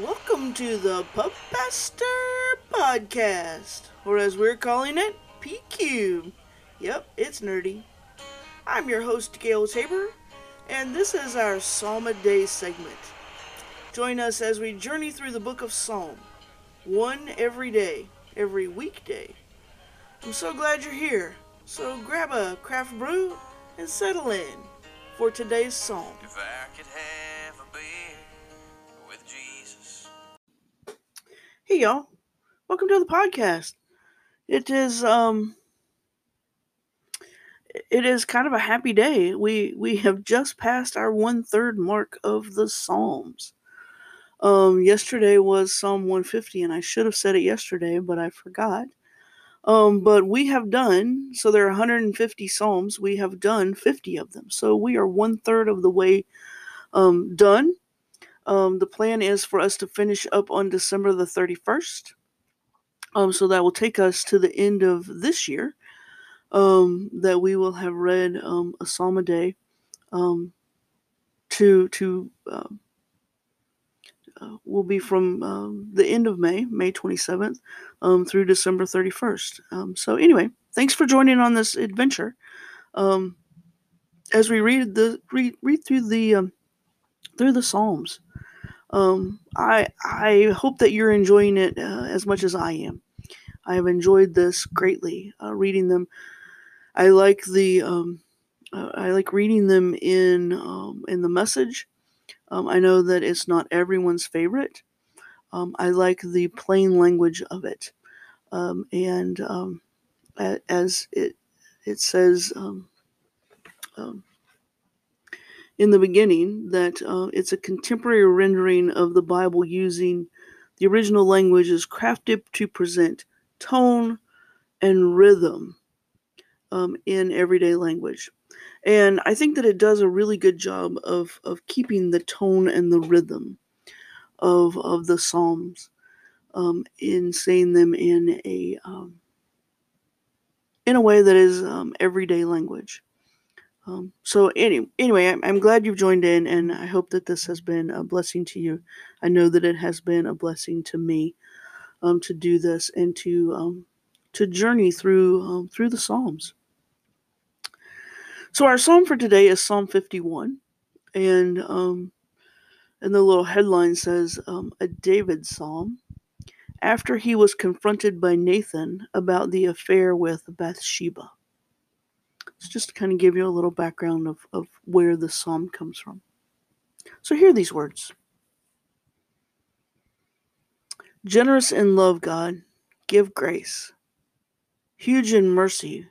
Welcome to the Pup Podcast, or as we're calling it, PQ. Yep, it's nerdy. I'm your host, Gail Tabor, and this is our Psalm a Day segment. Join us as we journey through the book of Psalm, one every day, every weekday. I'm so glad you're here, so grab a craft brew and settle in for today's psalm. Hey y'all, welcome to the podcast. It is um it is kind of a happy day. We we have just passed our one third mark of the Psalms. Um yesterday was Psalm 150 and I should have said it yesterday, but I forgot. Um, but we have done so there are 150 psalms. We have done 50 of them, so we are one third of the way um, done. Um, the plan is for us to finish up on December the 31st. Um, so that will take us to the end of this year. Um, that we will have read um, a psalm a day. Um, to to uh, uh, will be from um, the end of May, May 27th, um, through December 31st. Um, so anyway, thanks for joining on this adventure. Um, as we read the read, read through the um, through the Psalms, um, I I hope that you're enjoying it uh, as much as I am. I have enjoyed this greatly, uh, reading them. I like the um, uh, I like reading them in um, in the message. Um, I know that it's not everyone's favorite. Um, I like the plain language of it, um, and as it it says um, in the beginning that uh, it's a contemporary rendering of the Bible using the original language is crafted to present tone and rhythm um, in everyday language. And I think that it does a really good job of, of keeping the tone and the rhythm of, of the Psalms um, in saying them in a um, in a way that is um, everyday language. Um, so any, anyway, I'm, I'm glad you've joined in, and I hope that this has been a blessing to you. I know that it has been a blessing to me um, to do this and to um, to journey through um, through the Psalms. So our psalm for today is Psalm 51, and um, and the little headline says um, a David psalm. After he was confronted by Nathan about the affair with Bathsheba. Just to kind of give you a little background of, of where the psalm comes from. So hear these words. Generous in love, God, give grace. Huge in mercy,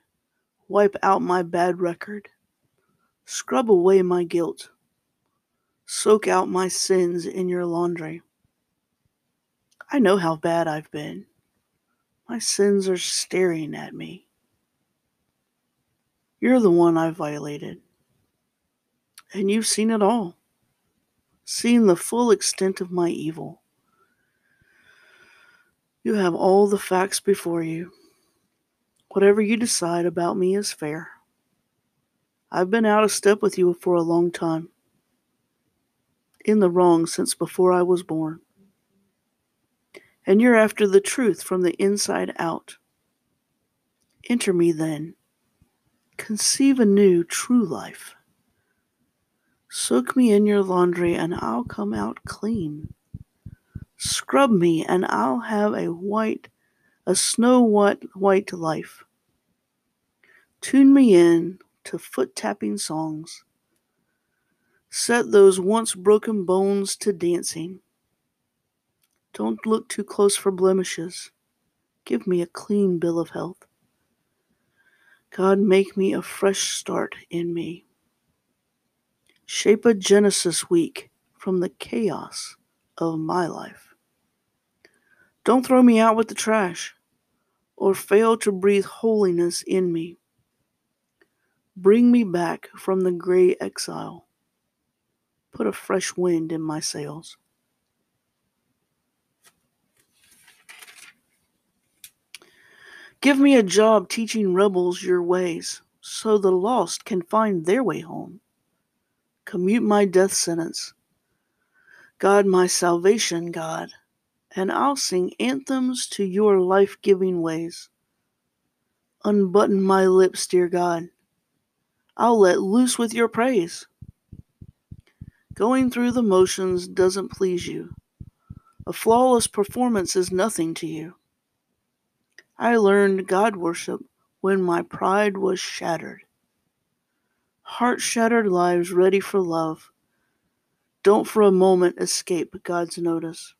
wipe out my bad record. Scrub away my guilt. Soak out my sins in your laundry. I know how bad I've been. My sins are staring at me. You're the one I violated. And you've seen it all, seen the full extent of my evil. You have all the facts before you. Whatever you decide about me is fair. I've been out of step with you for a long time, in the wrong since before I was born. And you're after the truth from the inside out. Enter me then. Conceive a new, true life. Soak me in your laundry, and I'll come out clean. Scrub me, and I'll have a white, a snow white, white life. Tune me in to foot tapping songs. Set those once broken bones to dancing. Don't look too close for blemishes. Give me a clean bill of health. God, make me a fresh start in me. Shape a Genesis week from the chaos of my life. Don't throw me out with the trash or fail to breathe holiness in me. Bring me back from the gray exile. Put a fresh wind in my sails. Give me a job teaching rebels your ways, so the lost can find their way home. Commute my death sentence. God, my salvation, God, and I'll sing anthems to your life giving ways. Unbutton my lips, dear God. I'll let loose with your praise. Going through the motions doesn't please you. A flawless performance is nothing to you. I learned God worship when my pride was shattered. Heart shattered lives ready for love. Don't for a moment escape God's notice.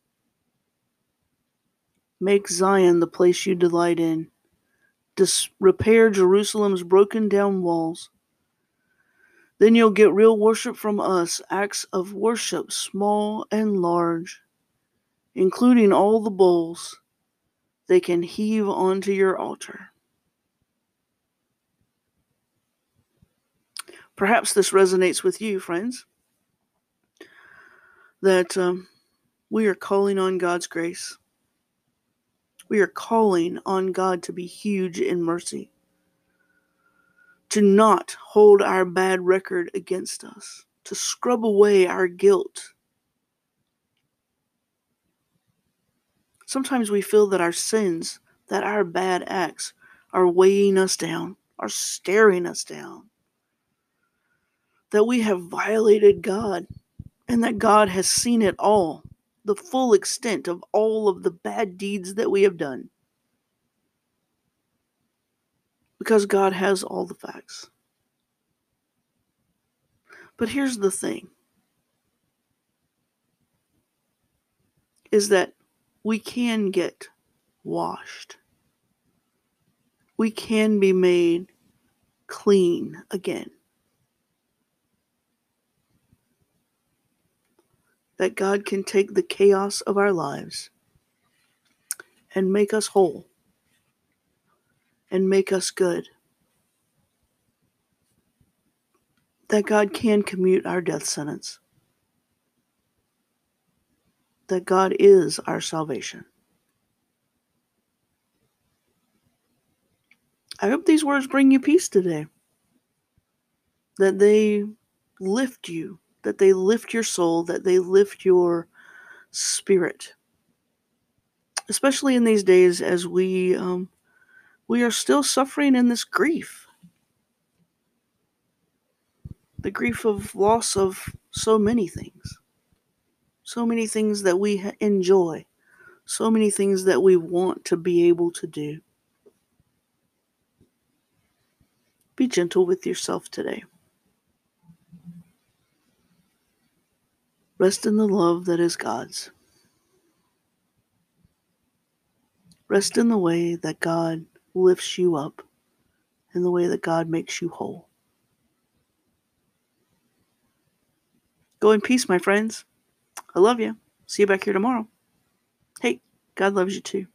Make Zion the place you delight in. Dis- repair Jerusalem's broken down walls. Then you'll get real worship from us, acts of worship, small and large, including all the bowls they can heave onto your altar. Perhaps this resonates with you, friends, that um, we are calling on God's grace. We are calling on God to be huge in mercy, to not hold our bad record against us, to scrub away our guilt. Sometimes we feel that our sins, that our bad acts, are weighing us down, are staring us down, that we have violated God, and that God has seen it all the full extent of all of the bad deeds that we have done. Because God has all the facts. But here's the thing is that we can get washed. We can be made clean again. that God can take the chaos of our lives and make us whole and make us good. That God can commute our death sentence. That God is our salvation. I hope these words bring you peace today. That they lift you that they lift your soul, that they lift your spirit. Especially in these days as we um, we are still suffering in this grief. The grief of loss of so many things. So many things that we enjoy. So many things that we want to be able to do. Be gentle with yourself today. Rest in the love that is God's. Rest in the way that God lifts you up, in the way that God makes you whole. Go in peace, my friends. I love you. See you back here tomorrow. Hey, God loves you too.